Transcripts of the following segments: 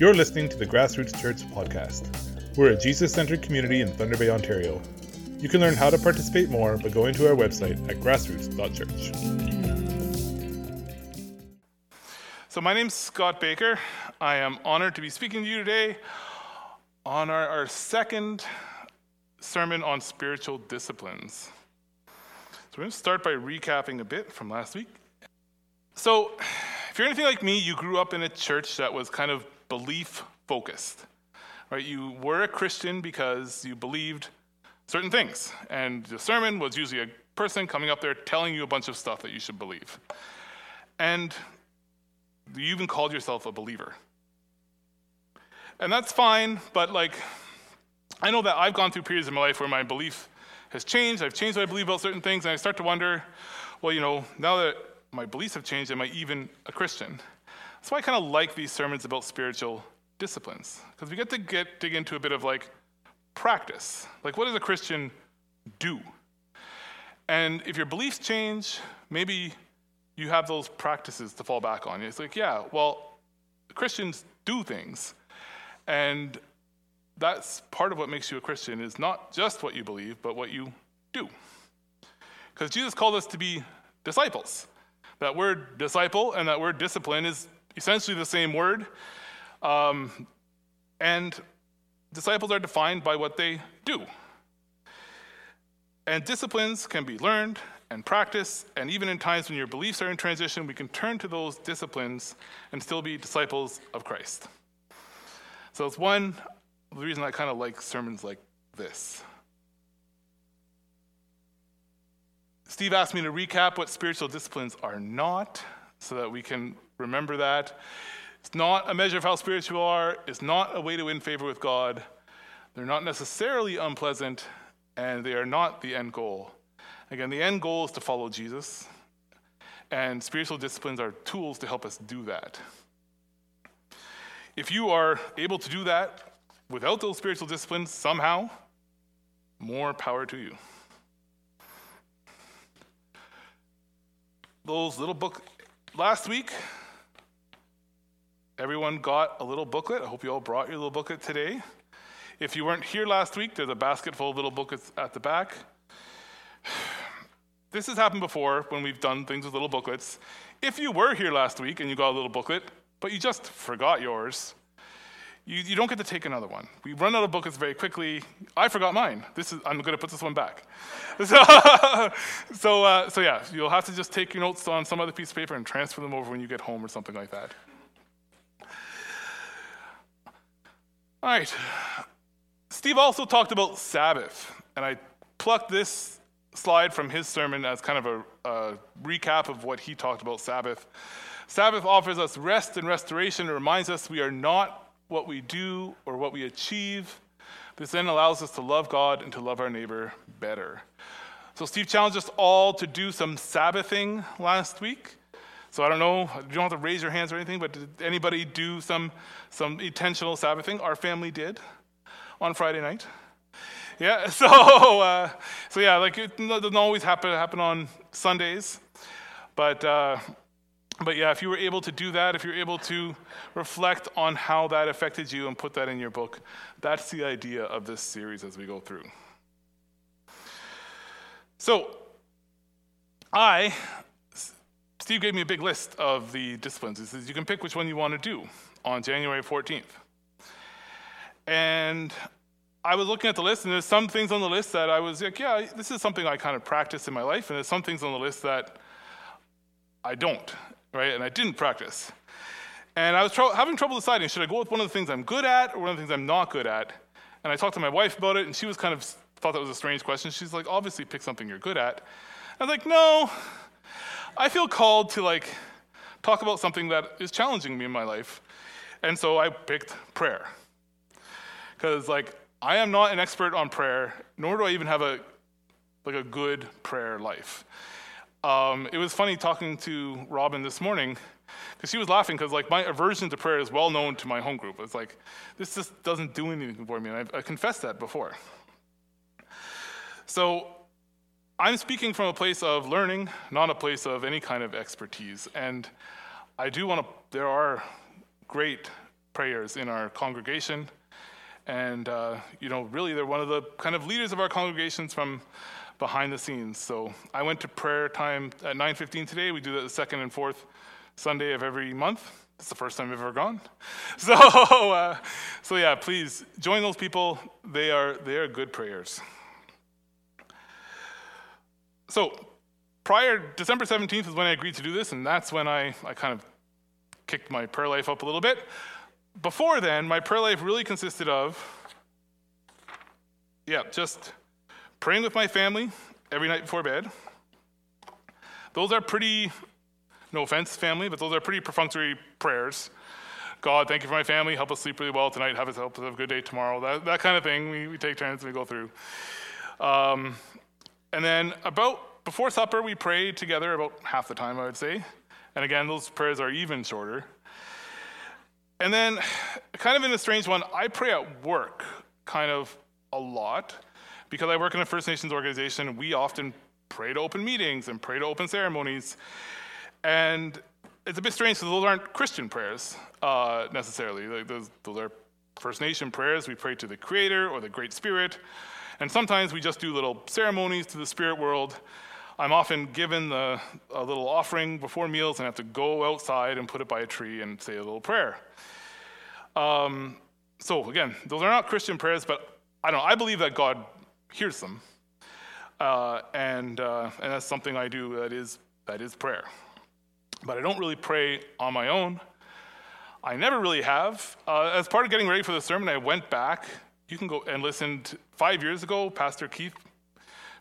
You're listening to the Grassroots Church podcast. We're a Jesus centered community in Thunder Bay, Ontario. You can learn how to participate more by going to our website at grassroots.church. So, my name's Scott Baker. I am honored to be speaking to you today on our, our second sermon on spiritual disciplines. So, we're going to start by recapping a bit from last week. So, if you're anything like me, you grew up in a church that was kind of belief focused. Right? You were a Christian because you believed certain things. And the sermon was usually a person coming up there telling you a bunch of stuff that you should believe. And you even called yourself a believer. And that's fine, but like, I know that I've gone through periods in my life where my belief has changed. I've changed what I believe about certain things, and I start to wonder, well, you know, now that my beliefs have changed, am I even a Christian? That's why I kind of like these sermons about spiritual disciplines, because we get to get dig into a bit of like practice. Like, what does a Christian do? And if your beliefs change, maybe you have those practices to fall back on. It's like, yeah, well, Christians do things. And that's part of what makes you a Christian is not just what you believe, but what you do. Because Jesus called us to be disciples. That word disciple and that word discipline is essentially the same word. Um, and disciples are defined by what they do. And disciplines can be learned and practiced, and even in times when your beliefs are in transition, we can turn to those disciplines and still be disciples of Christ. So it's one of the reason I kind of like sermons like this. Steve asked me to recap what spiritual disciplines are not so that we can remember that. It's not a measure of how spiritual you are, it's not a way to win favor with God. They're not necessarily unpleasant, and they are not the end goal. Again, the end goal is to follow Jesus, and spiritual disciplines are tools to help us do that. If you are able to do that without those spiritual disciplines somehow, more power to you. Those little book last week, everyone got a little booklet. I hope you all brought your little booklet today. If you weren't here last week, there's a basket full of little booklets at the back. This has happened before when we've done things with little booklets. If you were here last week and you got a little booklet, but you just forgot yours, you, you don't get to take another one. We run out of booklets very quickly. I forgot mine. This is, I'm going to put this one back. So, so, uh, so, yeah, you'll have to just take your notes on some other piece of paper and transfer them over when you get home or something like that. All right. Steve also talked about Sabbath, and I plucked this slide from his sermon as kind of a, a, recap of what he talked about Sabbath. Sabbath offers us rest and restoration. It reminds us we are not what we do or what we achieve. This then allows us to love God and to love our neighbor better. So, Steve challenged us all to do some Sabbathing last week. So, I don't know, you don't have to raise your hands or anything, but did anybody do some, some intentional Sabbathing? Our family did on Friday night. Yeah, so uh, so yeah, like it doesn't always happen happen on Sundays, but uh, but yeah, if you were able to do that, if you're able to reflect on how that affected you and put that in your book, that's the idea of this series as we go through. So, I Steve gave me a big list of the disciplines. He says you can pick which one you want to do on January 14th. And I was looking at the list, and there's some things on the list that I was like, yeah, this is something I kind of practice in my life, and there's some things on the list that I don't, right? And I didn't practice. And I was tr- having trouble deciding should I go with one of the things I'm good at or one of the things I'm not good at? And I talked to my wife about it, and she was kind of thought that was a strange question. She's like, obviously, pick something you're good at. I was like, no, I feel called to like talk about something that is challenging me in my life. And so I picked prayer. Because like I am not an expert on prayer, nor do I even have a like a good prayer life. Um, it was funny talking to Robin this morning because she was laughing because like my aversion to prayer is well known to my home group. It's like this just doesn't do anything for me, and I've, I confessed that before. So I'm speaking from a place of learning, not a place of any kind of expertise. And I do want to. There are great prayers in our congregation. And, uh, you know, really, they're one of the kind of leaders of our congregations from behind the scenes. So I went to prayer time at 9.15 today. We do that the second and fourth Sunday of every month. It's the first time I've ever gone. So, uh, so yeah, please join those people. They are, they are good prayers. So prior, December 17th is when I agreed to do this, and that's when I, I kind of kicked my prayer life up a little bit. Before then, my prayer life really consisted of, yeah, just praying with my family every night before bed. Those are pretty, no offense, family, but those are pretty perfunctory prayers. God, thank you for my family. Help us sleep really well tonight. Have us help us have a good day tomorrow. That, that kind of thing. We, we take turns and we go through. Um, and then about before supper, we pray together about half the time, I would say. And again, those prayers are even shorter. And then, kind of in a strange one, I pray at work kind of a lot because I work in a First Nations organization. We often pray to open meetings and pray to open ceremonies. And it's a bit strange because those aren't Christian prayers uh, necessarily. Like those, those are First Nation prayers. We pray to the Creator or the Great Spirit. And sometimes we just do little ceremonies to the spirit world. I'm often given the, a little offering before meals and have to go outside and put it by a tree and say a little prayer. Um, so again, those are not Christian prayers, but I don't know. I believe that God hears them, uh, and uh, and that's something I do. That is that is prayer. But I don't really pray on my own. I never really have. Uh, as part of getting ready for the sermon, I went back you can go and listen to, five years ago, Pastor Keith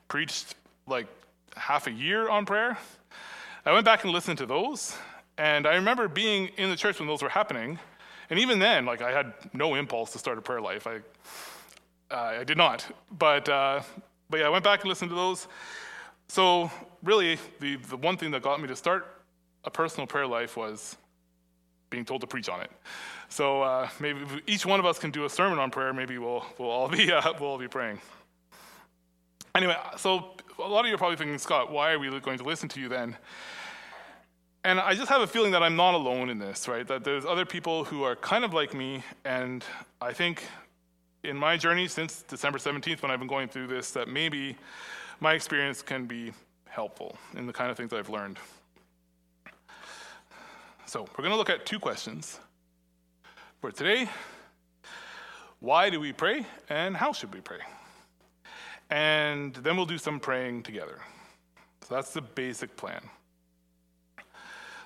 preached like half a year on prayer. I went back and listened to those, and I remember being in the church when those were happening. And even then, like I had no impulse to start a prayer life. I, uh, I did not. But, uh, but yeah, I went back and listened to those. So really, the, the one thing that got me to start a personal prayer life was being told to preach on it. So uh, maybe each one of us can do a sermon on prayer. Maybe we'll, we'll, all be, uh, we'll all be praying. Anyway, so a lot of you are probably thinking, Scott, why are we going to listen to you then? And I just have a feeling that I'm not alone in this, right? That there's other people who are kind of like me. And I think in my journey since December 17th, when I've been going through this, that maybe my experience can be helpful in the kind of things that I've learned. So we're going to look at two questions for today. Why do we pray and how should we pray? And then we'll do some praying together. So that's the basic plan.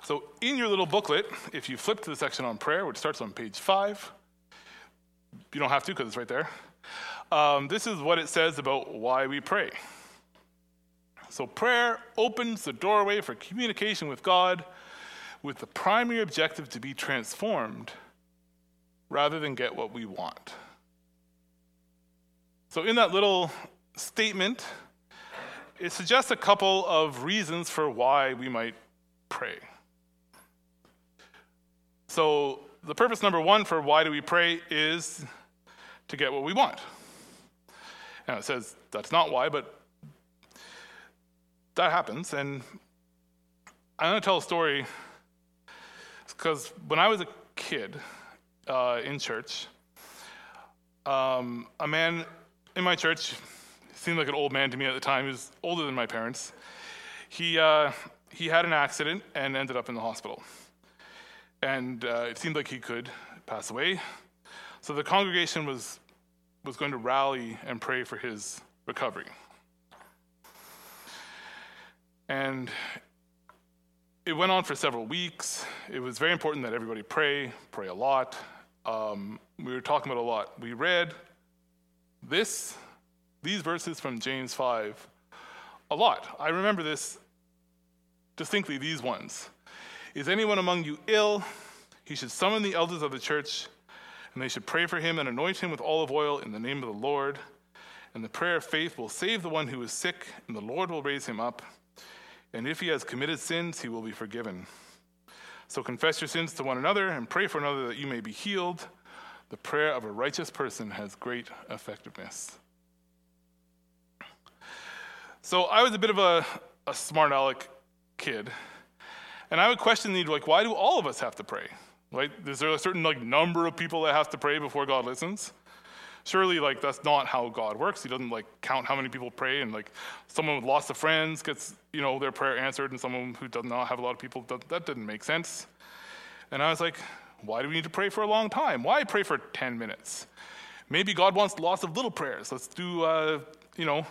So in your little booklet, if you flip to the section on prayer, which starts on page five, you don't have to because it's right there. Um, this is what it says about why we pray. So, prayer opens the doorway for communication with God with the primary objective to be transformed rather than get what we want. So, in that little statement, it suggests a couple of reasons for why we might pray. So, the purpose number one for why do we pray is to get what we want. Now, it says that's not why, but that happens. And I'm going to tell a story because when I was a kid uh, in church, um, a man in my church seemed like an old man to me at the time. He was older than my parents. He, uh, he had an accident and ended up in the hospital. And uh, it seemed like he could pass away. So the congregation was, was going to rally and pray for his recovery. And it went on for several weeks. It was very important that everybody pray, pray a lot. Um, we were talking about a lot. We read this, these verses from James 5 a lot. I remember this distinctly, these ones. Is anyone among you ill? He should summon the elders of the church, and they should pray for him and anoint him with olive oil in the name of the Lord. And the prayer of faith will save the one who is sick, and the Lord will raise him up. And if he has committed sins, he will be forgiven. So confess your sins to one another and pray for another that you may be healed. The prayer of a righteous person has great effectiveness. So I was a bit of a, a smart aleck kid. And I would question the like, why do all of us have to pray? Right? Is there a certain like number of people that have to pray before God listens? Surely, like that's not how God works. He doesn't like count how many people pray, and like someone with lots of friends gets you know their prayer answered, and someone who does not have a lot of people that, didn't make sense. And I was like, why do we need to pray for a long time? Why pray for 10 minutes? Maybe God wants lots of little prayers. Let's do, uh, you know,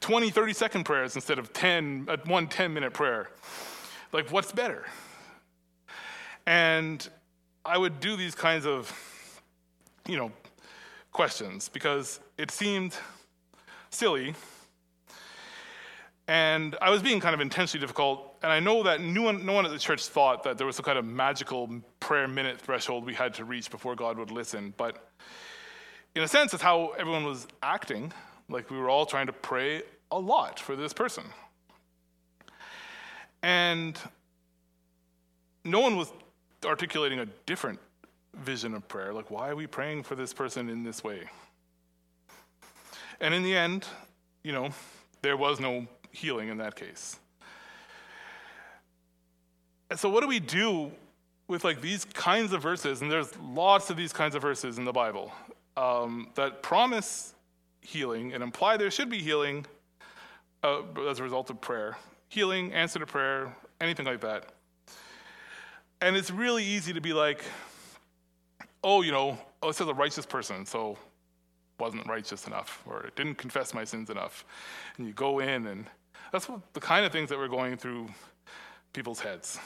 20, 30 second prayers instead of 10, uh, one 10 minute prayer. Like, what's better? And I would do these kinds of, you know, questions because it seemed silly. And I was being kind of intentionally difficult. And I know that no one, no one at the church thought that there was some kind of magical prayer minute threshold we had to reach before God would listen. But in a sense, it's how everyone was acting. Like we were all trying to pray a lot for this person. And no one was articulating a different vision of prayer. Like, why are we praying for this person in this way? And in the end, you know, there was no healing in that case. And so, what do we do with like these kinds of verses? And there's lots of these kinds of verses in the Bible um, that promise healing and imply there should be healing uh, as a result of prayer, healing, answer to prayer, anything like that. And it's really easy to be like, oh, you know, oh, it says a righteous person, so wasn't righteous enough, or didn't confess my sins enough. And you go in, and that's what the kind of things that were going through people's heads.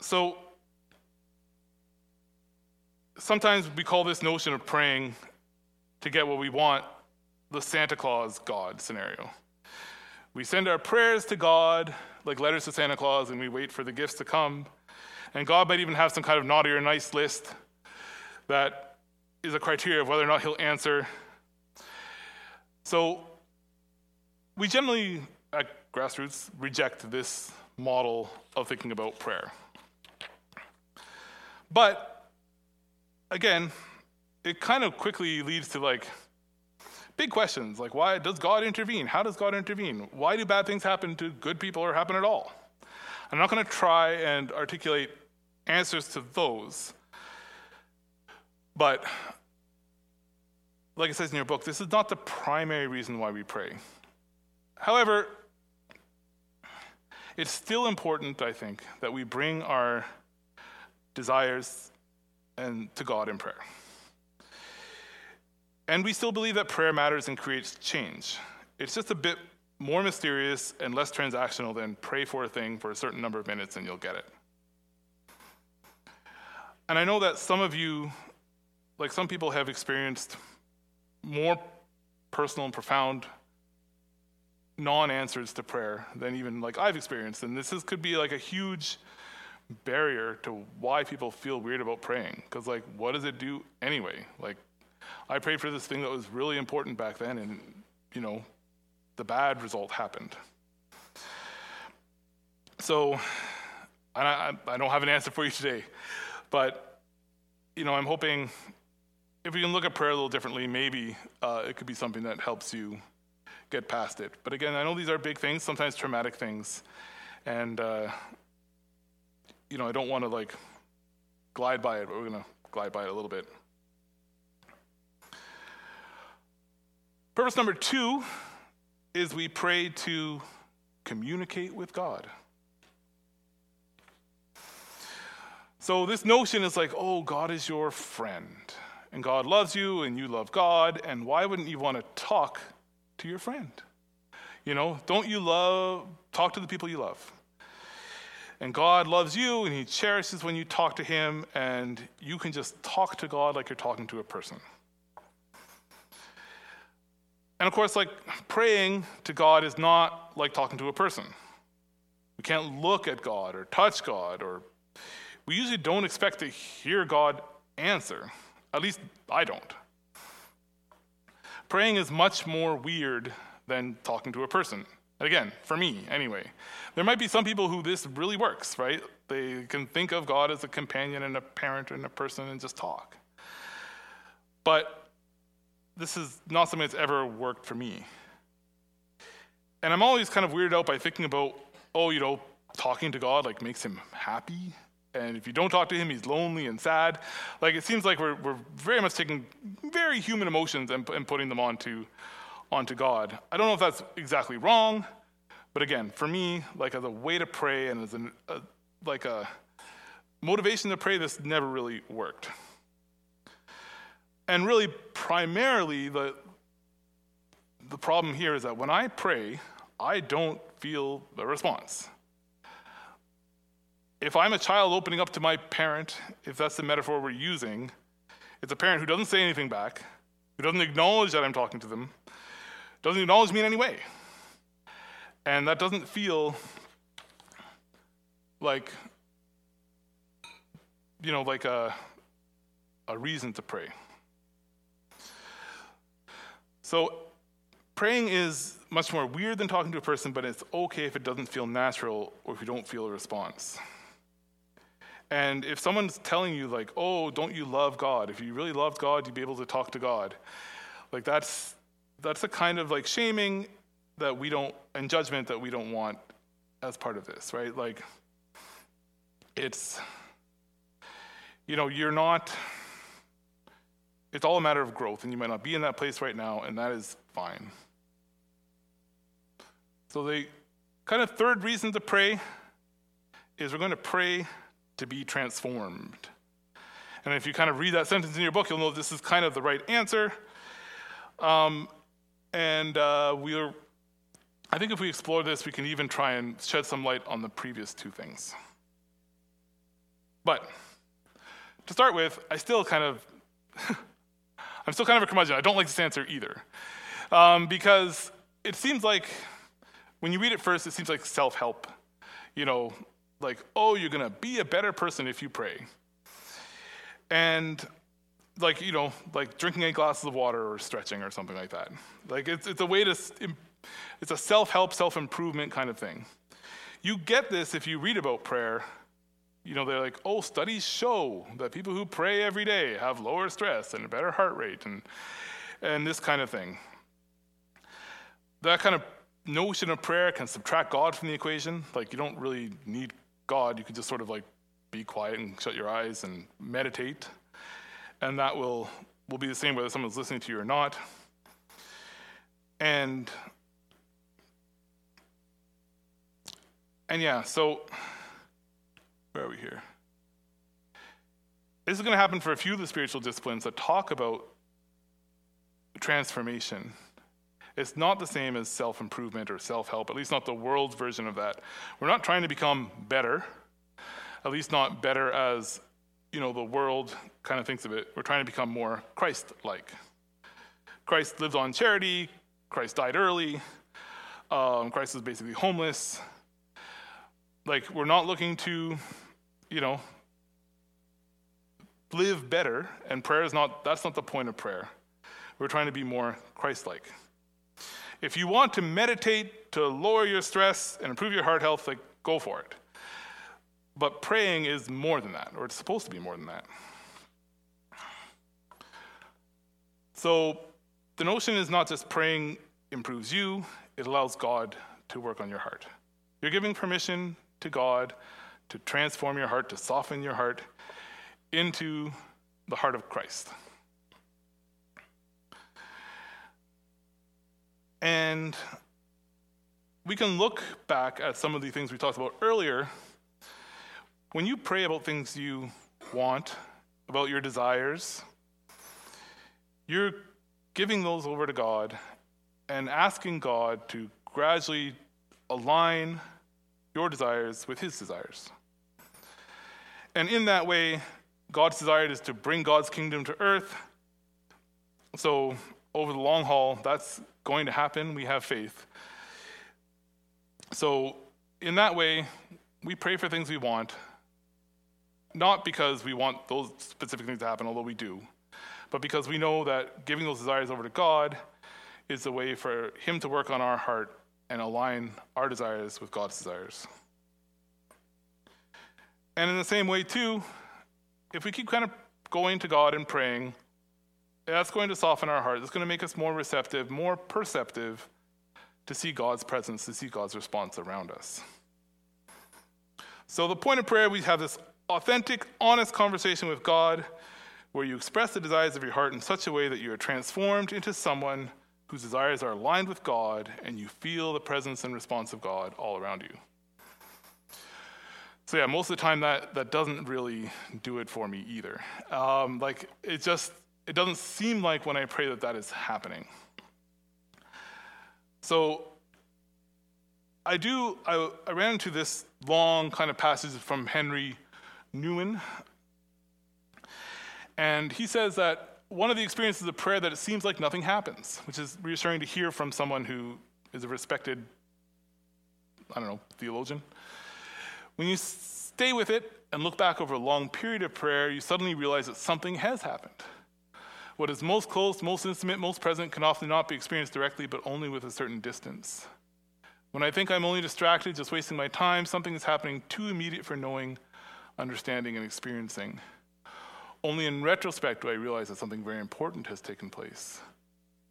So sometimes we call this notion of praying to get what we want the Santa Claus God scenario. We send our prayers to God like letters to Santa Claus and we wait for the gifts to come. And God might even have some kind of naughty or nice list that is a criteria of whether or not he'll answer. So we generally at grassroots reject this model of thinking about prayer. But again, it kind of quickly leads to like big questions like why does God intervene? How does God intervene? Why do bad things happen to good people or happen at all? I'm not going to try and articulate answers to those. But like it says in your book, this is not the primary reason why we pray. However, it's still important, I think, that we bring our desires and to God in prayer. And we still believe that prayer matters and creates change. It's just a bit more mysterious and less transactional than pray for a thing for a certain number of minutes and you'll get it. And I know that some of you, like some people, have experienced more personal and profound non answers to prayer than even like I've experienced. And this is, could be like a huge barrier to why people feel weird about praying. Because, like, what does it do anyway? Like, I prayed for this thing that was really important back then, and, you know, the bad result happened. So, I, I don't have an answer for you today. But, you know, I'm hoping if you can look at prayer a little differently, maybe uh, it could be something that helps you get past it. But again, I know these are big things, sometimes traumatic things. And, uh, you know, I don't want to like glide by it, but we're going to glide by it a little bit. Purpose number two is we pray to communicate with God. So, this notion is like, oh, God is your friend, and God loves you, and you love God, and why wouldn't you want to talk to your friend? You know, don't you love, talk to the people you love. And God loves you, and He cherishes when you talk to Him, and you can just talk to God like you're talking to a person. And of course, like praying to God is not like talking to a person. We can't look at God or touch God or we usually don't expect to hear God answer. At least I don't. Praying is much more weird than talking to a person. Again, for me, anyway. There might be some people who this really works, right? They can think of God as a companion and a parent and a person and just talk. But this is not something that's ever worked for me. And I'm always kind of weirded out by thinking about, oh, you know, talking to God like makes him happy. And if you don't talk to him, he's lonely and sad. Like it seems like we're, we're very much taking very human emotions and, and putting them onto, onto God. I don't know if that's exactly wrong, but again, for me, like as a way to pray and as an, a, like a motivation to pray, this never really worked. And really, primarily, the, the problem here is that when I pray, I don't feel the response. If I'm a child opening up to my parent, if that's the metaphor we're using, it's a parent who doesn't say anything back, who doesn't acknowledge that I'm talking to them, doesn't acknowledge me in any way. And that doesn't feel like, you know, like a, a reason to pray. So, praying is much more weird than talking to a person, but it's okay if it doesn't feel natural or if you don't feel a response. And if someone's telling you, like, oh, don't you love God? If you really loved God, you'd be able to talk to God. Like, that's, that's a kind of like shaming that we don't, and judgment that we don't want as part of this, right? Like, it's, you know, you're not, it's all a matter of growth, and you might not be in that place right now, and that is fine. So, the kind of third reason to pray is we're going to pray to be transformed. And if you kind of read that sentence in your book, you'll know this is kind of the right answer. Um, and uh, we're, I think if we explore this, we can even try and shed some light on the previous two things. But to start with, I still kind of, I'm still kind of a curmudgeon. I don't like this answer either. Um, because it seems like, when you read it first, it seems like self help. You know, like, oh, you're going to be a better person if you pray. And like, you know, like drinking eight glasses of water or stretching or something like that. Like, it's, it's a way to, it's a self help, self improvement kind of thing. You get this if you read about prayer. You know, they're like, oh, studies show that people who pray every day have lower stress and a better heart rate and, and this kind of thing. That kind of notion of prayer can subtract God from the equation. Like, you don't really need God, you can just sort of like be quiet and shut your eyes and meditate. And that will, will be the same whether someone's listening to you or not. And and yeah, so where are we here? This is going to happen for a few of the spiritual disciplines that talk about transformation. It's not the same as self improvement or self help, at least not the world's version of that. We're not trying to become better, at least not better as you know the world kind of thinks of it. We're trying to become more Christ like. Christ lived on charity, Christ died early, um, Christ was basically homeless. Like, we're not looking to, you know, live better, and prayer is not, that's not the point of prayer. We're trying to be more Christ like. If you want to meditate to lower your stress and improve your heart health, like go for it. But praying is more than that, or it's supposed to be more than that. So the notion is not just praying improves you, it allows God to work on your heart. You're giving permission to God to transform your heart, to soften your heart into the heart of Christ. And we can look back at some of the things we talked about earlier. When you pray about things you want, about your desires, you're giving those over to God and asking God to gradually align your desires with His desires. And in that way, God's desire is to bring God's kingdom to earth. So, over the long haul, that's going to happen. We have faith. So, in that way, we pray for things we want, not because we want those specific things to happen, although we do, but because we know that giving those desires over to God is a way for Him to work on our heart and align our desires with God's desires. And in the same way, too, if we keep kind of going to God and praying, that's going to soften our heart. It's going to make us more receptive, more perceptive to see God's presence, to see God's response around us. So, the point of prayer, we have this authentic, honest conversation with God where you express the desires of your heart in such a way that you are transformed into someone whose desires are aligned with God and you feel the presence and response of God all around you. So yeah, most of the time that that doesn't really do it for me either. Um, like it just it doesn't seem like when I pray that that is happening. So I do. I, I ran into this long kind of passage from Henri Nouwen, and he says that one of the experiences of prayer that it seems like nothing happens, which is reassuring to hear from someone who is a respected, I don't know, theologian. When you stay with it and look back over a long period of prayer, you suddenly realize that something has happened. What is most close, most intimate, most present can often not be experienced directly, but only with a certain distance. When I think I'm only distracted, just wasting my time, something is happening too immediate for knowing, understanding, and experiencing. Only in retrospect do I realize that something very important has taken place.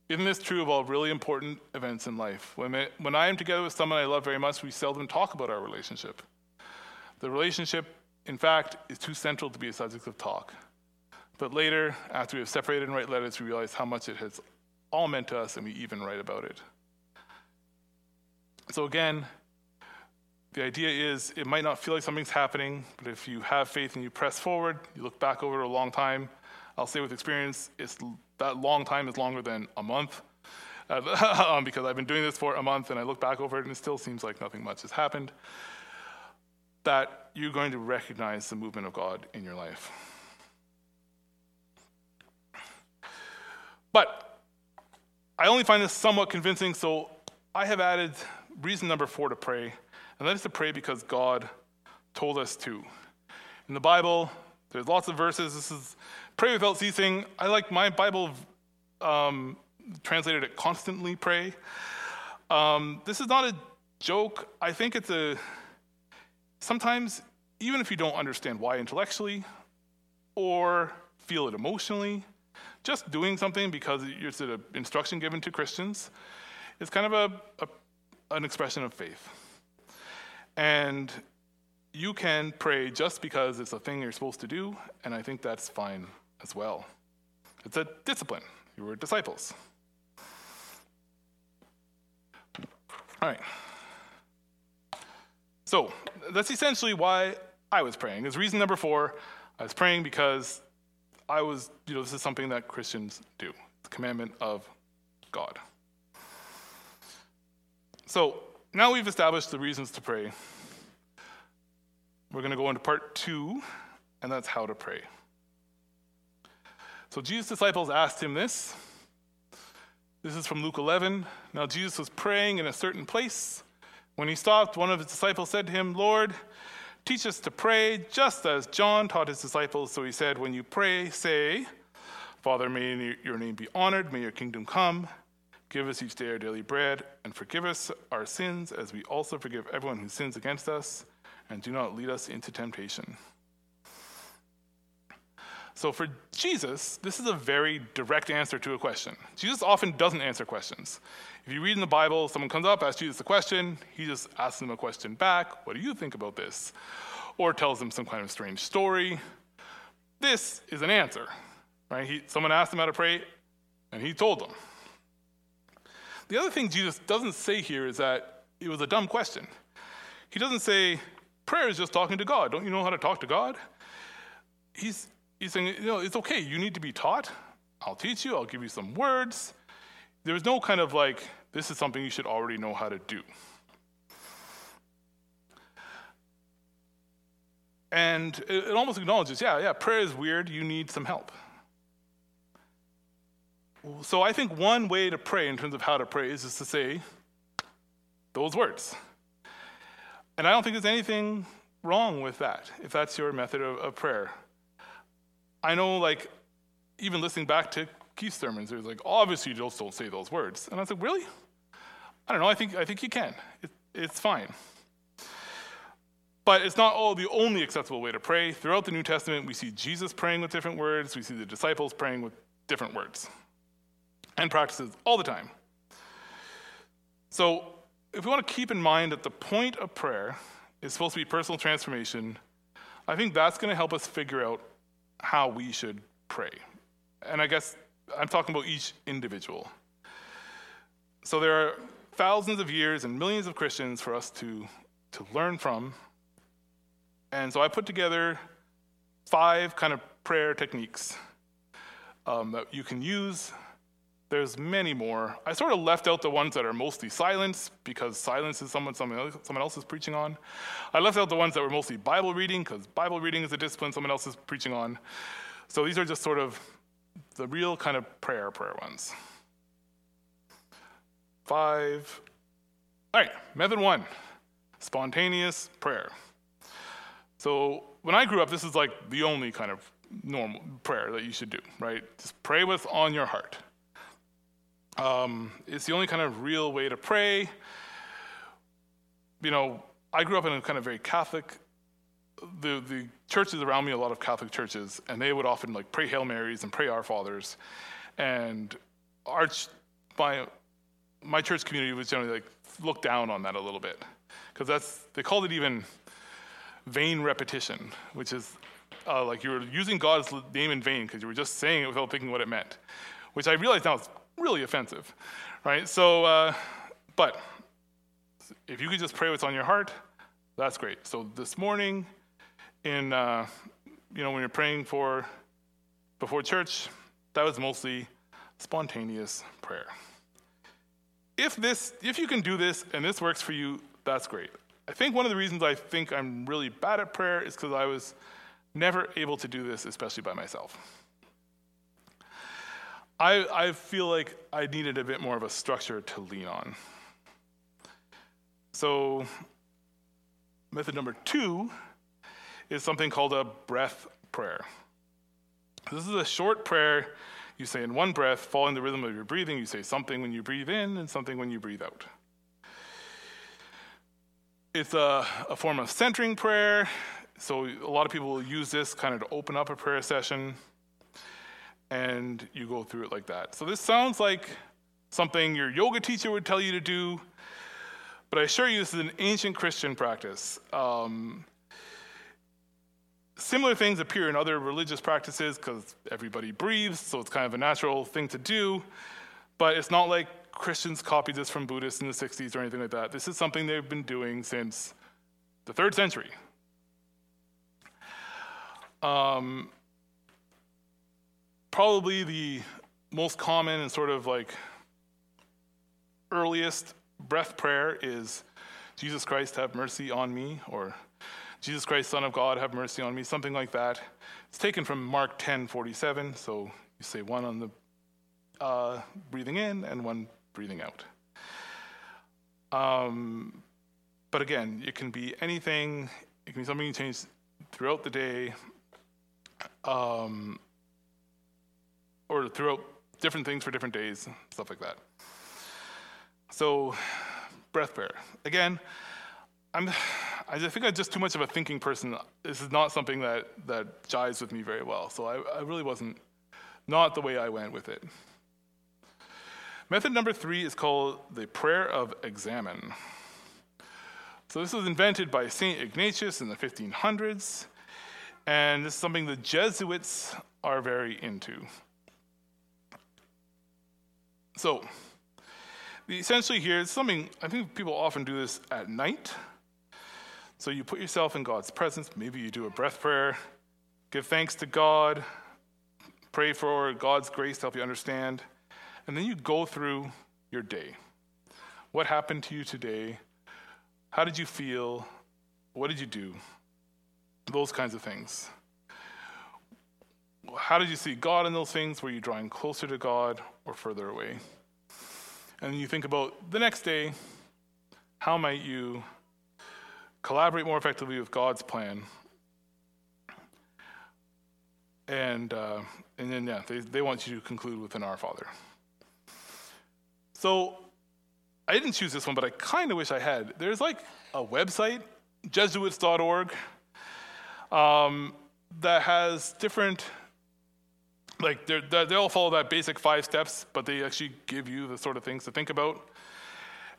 Isn't this true of all really important events in life? When I, am together with someone I love very much, we seldom talk about our relationship. The relationship, in fact, is too central to be a subject of talk. But later, after we have separated and write letters, we realize how much it has all meant to us, and we even write about it. So, again, the idea is it might not feel like something's happening, but if you have faith and you press forward, you look back over a long time. I'll say with experience, it's, that long time is longer than a month. Uh, because I've been doing this for a month and I look back over it and it still seems like nothing much has happened. That you're going to recognize the movement of God in your life. But I only find this somewhat convincing, so I have added reason number four to pray and that is to pray because God told us to. In the Bible, there's lots of verses. This is pray without ceasing. I like my Bible um, translated it constantly pray. Um, this is not a joke. I think it's a, sometimes, even if you don't understand why intellectually or feel it emotionally, just doing something because it's an instruction given to Christians is kind of a, a an expression of faith. And you can pray just because it's a thing you're supposed to do, and I think that's fine as well. It's a discipline. You were disciples. All right. So that's essentially why I was praying. Is reason number four. I was praying because I was, you know, this is something that Christians do. The commandment of God. So now we've established the reasons to pray. We're going to go into part two, and that's how to pray. So Jesus' disciples asked him this. This is from Luke 11. Now Jesus was praying in a certain place. When he stopped, one of his disciples said to him, Lord, teach us to pray just as John taught his disciples. So he said, When you pray, say, Father, may your name be honored, may your kingdom come. Give us each day our daily bread, and forgive us our sins as we also forgive everyone who sins against us, and do not lead us into temptation. So, for Jesus, this is a very direct answer to a question. Jesus often doesn't answer questions. If you read in the Bible, someone comes up, asks Jesus a question, he just asks them a question back What do you think about this? Or tells them some kind of strange story. This is an answer, right? He, someone asked him how to pray, and he told them. The other thing Jesus doesn't say here is that it was a dumb question. He doesn't say, prayer is just talking to God. Don't you know how to talk to God? He's, he's saying, you know, it's okay. You need to be taught. I'll teach you. I'll give you some words. There's no kind of like, this is something you should already know how to do. And it, it almost acknowledges, yeah, yeah, prayer is weird. You need some help. So I think one way to pray in terms of how to pray is just to say those words. And I don't think there's anything wrong with that, if that's your method of, of prayer. I know, like, even listening back to Keith's sermons, there's like, obviously you just don't say those words. And I was like, really? I don't know, I think, I think you can. It, it's fine. But it's not all the only acceptable way to pray. Throughout the New Testament, we see Jesus praying with different words, we see the disciples praying with different words and practices all the time. So, if we want to keep in mind that the point of prayer is supposed to be personal transformation, I think that's going to help us figure out how we should pray. And I guess I'm talking about each individual. So there are thousands of years and millions of Christians for us to, to learn from. And so I put together five kind of prayer techniques um, that you can use. There's many more. I sort of left out the ones that are mostly silence because silence is someone, someone, else, someone else is preaching on. I left out the ones that were mostly Bible reading because Bible reading is a discipline someone else is preaching on. So these are just sort of the real kind of prayer prayer ones. Five. All right, method one spontaneous prayer. So when I grew up, this is like the only kind of normal prayer that you should do, right? Just pray with on your heart. Um, it's the only kind of real way to pray. You know, I grew up in a kind of very Catholic. The the churches around me, a lot of Catholic churches, and they would often like pray Hail Marys and pray Our Fathers, and our my my church community was generally like looked down on that a little bit because that's they called it even vain repetition, which is uh, like you were using God's name in vain because you were just saying it without thinking what it meant, which I realize now is really offensive, right? So, uh, but if you could just pray what's on your heart, that's great. So this morning, in uh, you know when you're praying for before church, that was mostly spontaneous prayer. If this, if you can do this and this works for you, that's great. I think one of the reasons I think I'm really bad at prayer is because I was never able to do this, especially by myself. I, I feel like I needed a bit more of a structure to lean on. So, method number two is something called a breath prayer. This is a short prayer you say in one breath, following the rhythm of your breathing. You say something when you breathe in and something when you breathe out. It's a, a form of centering prayer. So a lot of people will use this kind of to open up a prayer session, and you go through it like that. So this sounds like something your yoga teacher would tell you to do, but I assure you this is an ancient Christian practice. Um, similar things appear in other religious practices because everybody breathes, so it's kind of a natural thing to do, but it's not like Christians copied this from Buddhists in the 60s or anything like that. This is something they've been doing since the third century. Um, probably the most common and sort of like earliest breath prayer is Jesus Christ, have mercy on me, or Jesus Christ, Son of God, have mercy on me, something like that. It's taken from Mark 10 47, so you say one on the uh, breathing in and one breathing out. Um, but again, it can be anything, it can be something you change throughout the day, um, or throughout different things for different days, stuff like that. So, breath prayer. Again, I'm, I think I'm just too much of a thinking person. This is not something that, that jives with me very well. So I, I really wasn't, not the way I went with it. Method number three is called the prayer of Examen. So this was invented by St. Ignatius in the 1500s, and this is something the Jesuits are very into. So, essentially here is something, I think people often do this at night. So you put yourself in God's presence, maybe you do a breath prayer, give thanks to God, pray for God's grace to help you understand. And then you go through your day. What happened to you today? How did you feel? What did you do? Those kinds of things. How did you see God in those things? Were you drawing closer to God or further away? And you think about the next day, how might you collaborate more effectively with God's plan? And, uh, and then, yeah, they, they want you to conclude with an Our Father. So I didn't choose this one, but I kind of wish I had. There's like a website, Jesuits.org, um, that has different, like they all follow that basic five steps, but they actually give you the sort of things to think about.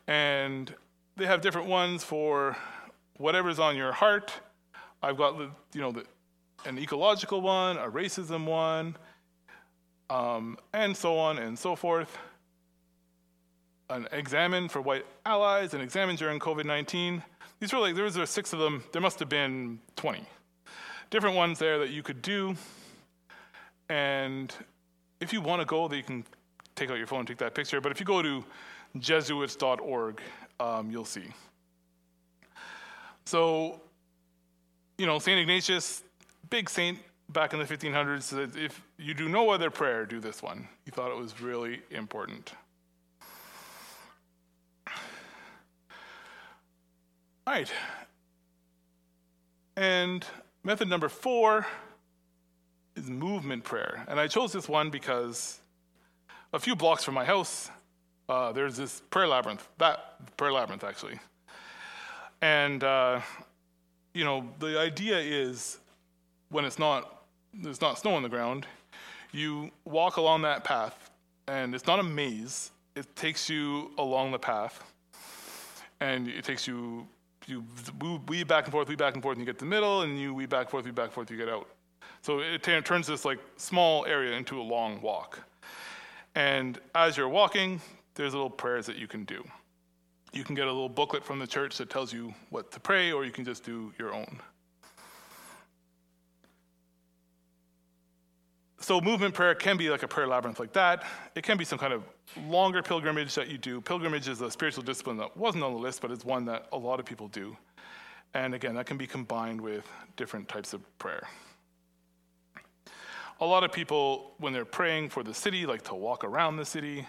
And they have different ones for whatever's on your heart. I've got you know the, an ecological one, a racism one, um, and so on and so forth. An Examen for white allies, an Examen during COVID-19. These were like there was six of them. There must have been 20 different ones there that you could do. And if you want to go, that you can take out your phone and take that picture. But if you go to Jesuits.org, um, you'll see. So, you know, St. Ignatius, big saint back in the 1500s, said, if you do no other prayer, do this one. He thought it was really important. All right. And method number four is movement prayer. And I chose this one because a few blocks from my house, uh, there's this prayer labyrinth, that prayer labyrinth actually. And, uh, you know, the idea is when it's not, there's not snow on the ground, you walk along that path, and it's not a maze, it takes you along the path, and it takes you, you weave back and forth, weave back and forth, and you get to the middle, and you weave back and forth, weave back and forth, you get out. So it turns this like small area into a long walk. And as you're walking, there's little prayers that you can do. You can get a little booklet from the church that tells you what to pray, or you can just do your own. So, movement prayer can be like a prayer labyrinth like that. It can be some kind of longer pilgrimage that you do. Pilgrimage is a spiritual discipline that wasn't on the list, but it's one that a lot of people do. And again, that can be combined with different types of prayer. A lot of people, when they're praying for the city, like to walk around the city,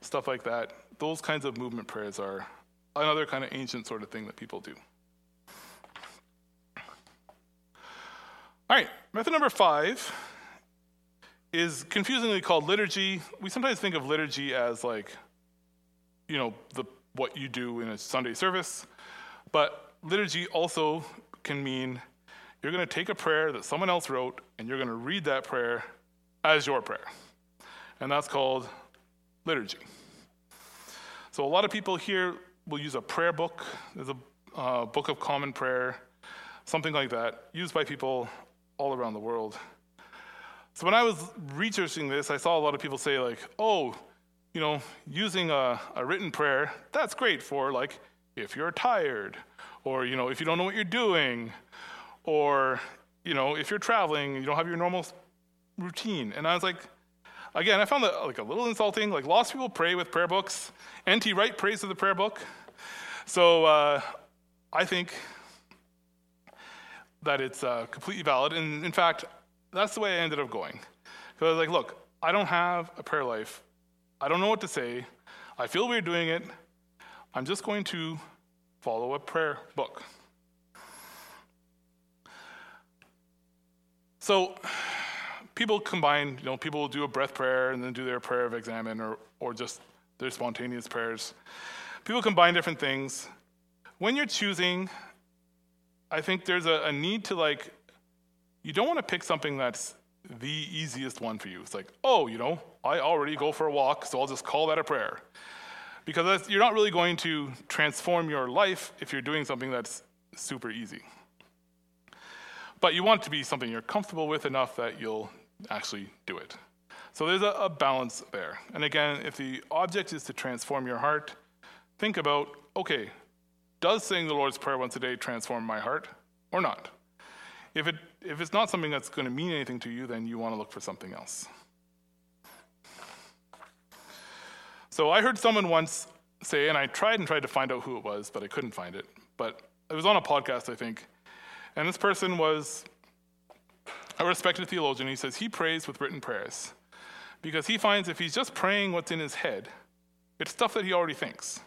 stuff like that. Those kinds of movement prayers are another kind of ancient sort of thing that people do. All right, method number five is confusingly called liturgy. We sometimes think of liturgy as like, you know, the what you do in a Sunday service, but liturgy also can mean you're going to take a prayer that someone else wrote and you're going to read that prayer as your prayer. And that's called liturgy. So a lot of people here will use a prayer book. There's a uh, book of common prayer, something like that, used by people all around the world. So when I was researching this, I saw a lot of people say like, "Oh, you know, using a, a written prayer, that's great for like if you're tired, or you know, if you don't know what you're doing, or you know, if you're traveling, you don't have your normal routine." And I was like, again, I found that like a little insulting. Like lots of people pray with prayer books. N.T. Wright prays with the prayer book. So uh, I think that it's uh, completely valid. And in fact, that's the way I ended up going. Because I was like, look, I don't have a prayer life. I don't know what to say. I feel weird doing it. I'm just going to follow a prayer book. So people combine, you know, people will do a breath prayer and then do their prayer of Examen or, or just their spontaneous prayers. People combine different things. When you're choosing, I think there's a, a need to like, you don't want to pick something that's the easiest one for you. It's like, oh, you know, I already go for a walk, so I'll just call that a prayer. Because you're not really going to transform your life if you're doing something that's super easy. But you want it to be something you're comfortable with enough that you'll actually do it. So there's a, a, balance there. And again, if the object is to transform your heart, think about okay, does saying the Lord's Prayer once a day transform my heart or not? If, it, if it's not something that's going to mean anything to you, then you want to look for something else. So I heard someone once say, and I tried and tried to find out who it was, but I couldn't find it. But it was on a podcast, I think. And this person was a respected theologian. He says he prays with written prayers because he finds if he's just praying what's in his head, it's stuff that he already thinks.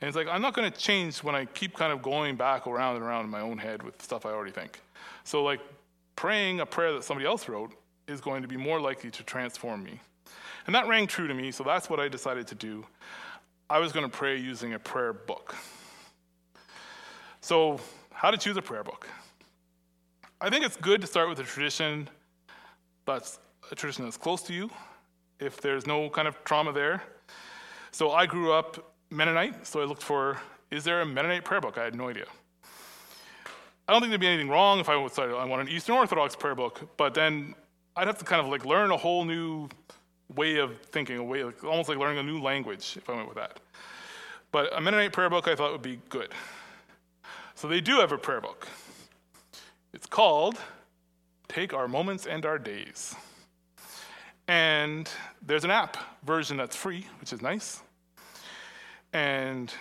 And he's like, I'm not going to change when I keep kind of going back around and around in my own head with stuff I already think. So, like, praying a prayer that somebody else wrote is going to be more likely to transform me. And that rang true to me, so that's what I decided to do. I was going to pray using a prayer book. So, how to choose a prayer book? I think it's good to start with a tradition that's a tradition that's close to you, if there's no kind of trauma there. So I grew up Mennonite, so I looked for is there a Mennonite prayer book? I had no idea. I don't think there'd be anything wrong if I decided I want an Eastern Orthodox prayer book, but then I'd have to kind of like learn a whole new way of thinking, a way like, almost like learning a new language if I went with that. But a Mennonite prayer book I thought would be good. So they do have a prayer book. It's called Take Our Moments and Our Days. And there's an app version that's free, which is nice. And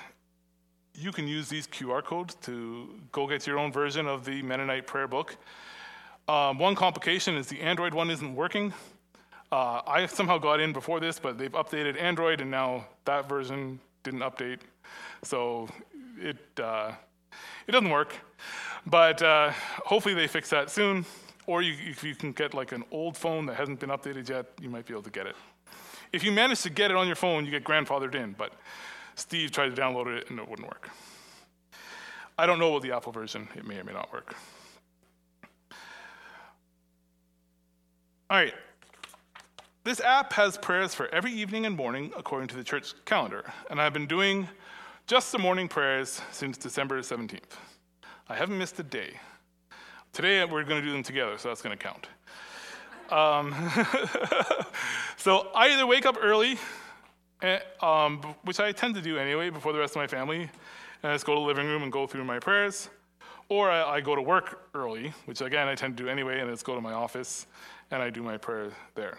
you can use these QR codes to go get your own version of the Mennonite prayer book. Um, one complication is the Android one isn't working. Uh, I somehow got in before this, but they've updated Android, and now that version didn't update. So it, uh, it doesn't work. But uh, hopefully they fix that soon. Or you, if you can get like an old phone that hasn't been updated yet, you might be able to get it. If you manage to get it on your phone, you get grandfathered in. But Steve tried to download it and it wouldn't work. I don't know about the Apple version, it may or may not work. All right. This app has prayers for every evening and morning according to the church calendar, and I've been doing just the morning prayers since December 17th. I haven't missed a day. Today we're going to do them together, so that's going to count. Um, so I either wake up early Eh, um, which I tend to do anyway before the rest of my family. And I just go to the living room and go through my prayers. Or I, I go to work early, which again I tend to do anyway, and I just go to my office and I do my prayer there.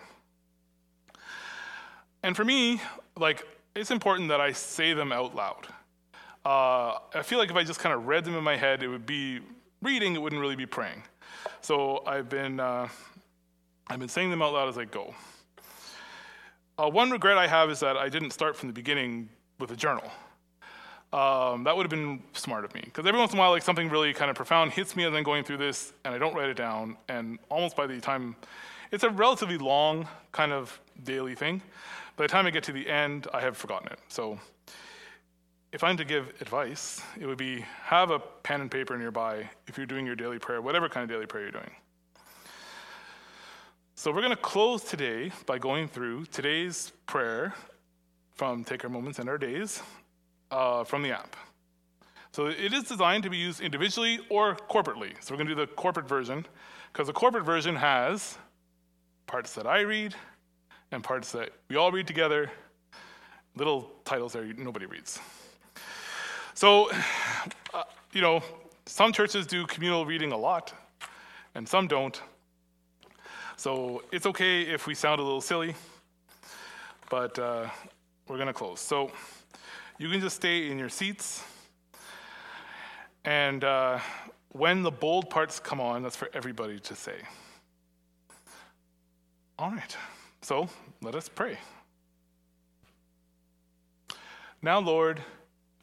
And for me, like, it's important that I say them out loud. Uh, I feel like if I just kind of read them in my head, it would be reading, it wouldn't really be praying. So I've been, uh, I've been saying them out loud as I go. Uh, one regret I have is that I didn't start from the beginning with a journal. Um, that would have been smart of me. Because every once in a while, like something really kind of profound hits me as I'm going through this, and I don't write it down. And almost by the time, it's a relatively long kind of daily thing. By the time I get to the end, I have forgotten it. So if I'm to give advice, it would be have a pen and paper nearby if you're doing your daily prayer, whatever kind of daily prayer you're doing. So we're going to close today by going through today's prayer from Take Our Moments and Our Days uh, from the app. So it is designed to be used individually or corporately. So we're going to do the corporate version because the corporate version has parts that I read and parts that we all read together, little titles there nobody reads. So, uh, you know, some churches do communal reading a lot, and some don't. So it's okay if we sound a little silly, but uh, we're going to close. So you can just stay in your seats. And uh, when the bold parts come on, that's for everybody to say. All right, so let us pray. Now, Lord,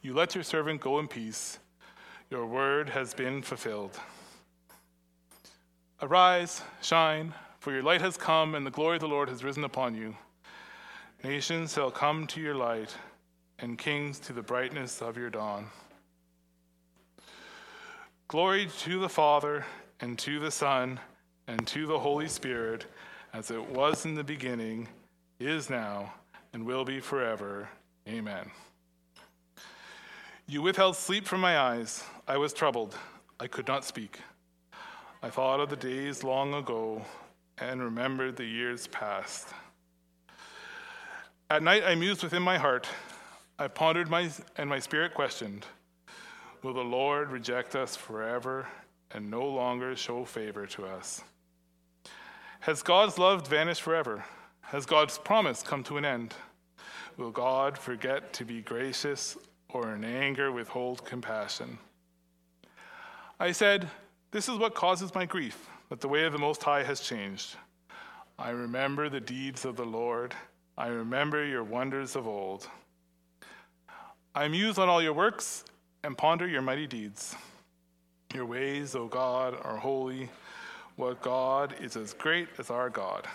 you let your servant go in peace. Your word has been fulfilled. Arise, shine, for your light has come, and the glory of the Lord has risen upon you. Nations shall come to your light, and kings to the brightness of your dawn. Glory to the Father, and to the Son, and to the Holy Spirit, as it was in the beginning, is now, and will be forever. Amen. You withheld sleep from my eyes. I was troubled. I could not speak. I thought of the days long ago and remembered the years past. At night I mused within my heart. I pondered my, and my spirit questioned Will the Lord reject us forever and no longer show favor to us? Has God's love vanished forever? Has God's promise come to an end? Will God forget to be gracious or in anger withhold compassion? I said, This is what causes my grief that the way of the Most High has changed. I remember the deeds of the Lord. I remember your wonders of old. I muse on all your works and ponder your mighty deeds. Your ways, O God, are holy. What God is as great as our God.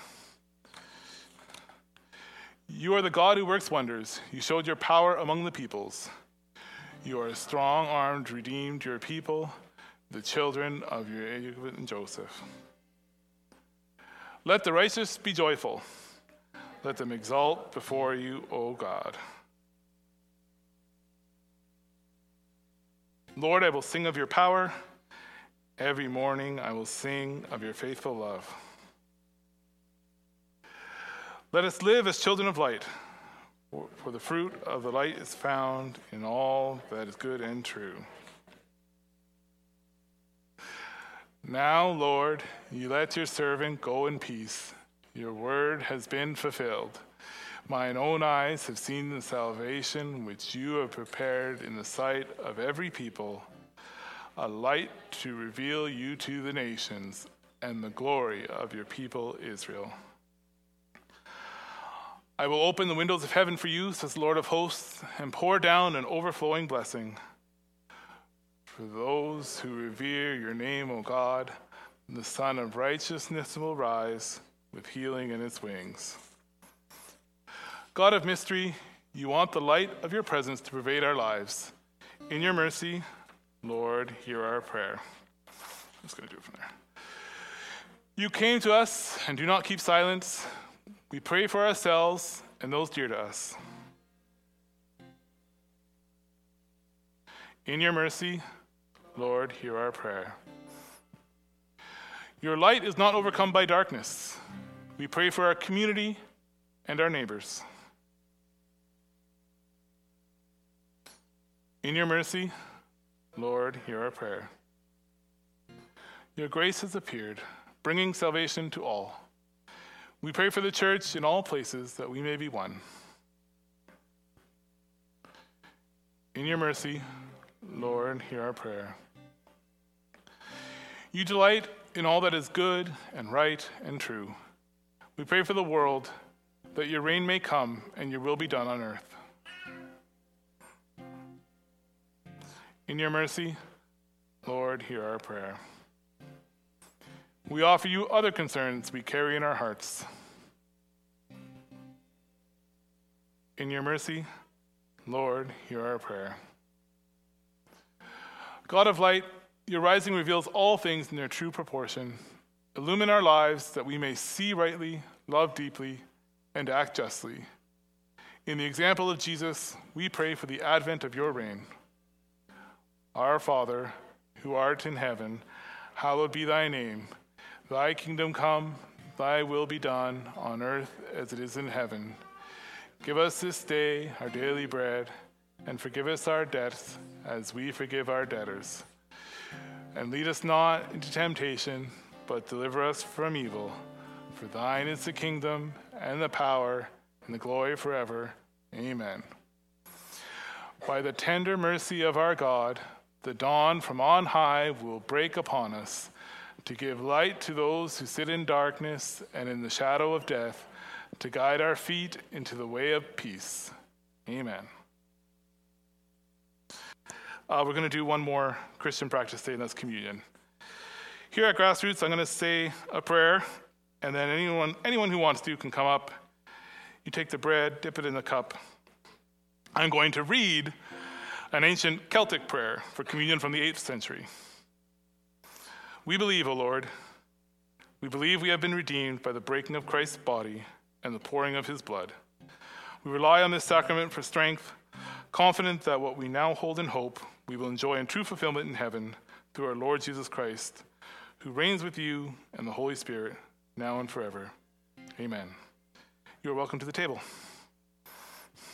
You are the God who works wonders. You showed your power among the peoples. You are strong armed, redeemed your people the children of your Jacob and Joseph. Let the righteous be joyful. Let them exult before you, O God. Lord, I will sing of your power Every morning I will sing of your faithful love. Let us live as children of light, for the fruit of the light is found in all that is good and true. Now, Lord, you let your servant go in peace. Your word has been fulfilled. Mine own eyes have seen the salvation which you have prepared in the sight of every people, a light to reveal you to the nations and the glory of your people Israel. I will open the windows of heaven for you, says the Lord of hosts, and pour down an overflowing blessing. For those who revere your name, O God, the Sun of righteousness will rise with healing in its wings. God of mystery, you want the light of your presence to pervade our lives. In your mercy, Lord, hear our prayer. I'm just going to do it from there. You came to us and do not keep silence. We pray for ourselves and those dear to us. In your mercy, Lord, hear our prayer. Your light is not overcome by darkness. We pray for our community and our neighbors. In your mercy, Lord, hear our prayer. Your grace has appeared, bringing salvation to all. We pray for the church in all places that we may be one. In your mercy, Lord, hear our prayer. You delight in all that is good and right and true. We pray for the world that your reign may come and your will be done on earth. In your mercy, Lord, hear our prayer. We offer you other concerns we carry in our hearts. In your mercy, Lord, hear our prayer. God of light, your rising reveals all things in their true proportion. Illumine our lives that we may see rightly, love deeply, and act justly. In the example of Jesus, we pray for the advent of your reign. Our Father, who art in heaven, hallowed be thy name. Thy kingdom come, thy will be done, on earth as it is in heaven. Give us this day our daily bread, and forgive us our debts as we forgive our debtors. And lead us not into temptation, but deliver us from evil. For thine is the kingdom, and the power, and the glory forever. Amen. By the tender mercy of our God, the dawn from on high will break upon us to give light to those who sit in darkness and in the shadow of death, to guide our feet into the way of peace. Amen. Uh, we're going to do one more Christian practice today, and that's communion. Here at Grassroots, I'm going to say a prayer, and then anyone, anyone who wants to can come up. You take the bread, dip it in the cup. I'm going to read an ancient Celtic prayer for communion from the 8th century. We believe, O Lord, we believe we have been redeemed by the breaking of Christ's body and the pouring of his blood. We rely on this sacrament for strength, confident that what we now hold in hope we will enjoy in true fulfillment in heaven through our Lord Jesus Christ, who reigns with you and the Holy Spirit, now and forever. Amen. You are welcome to the table.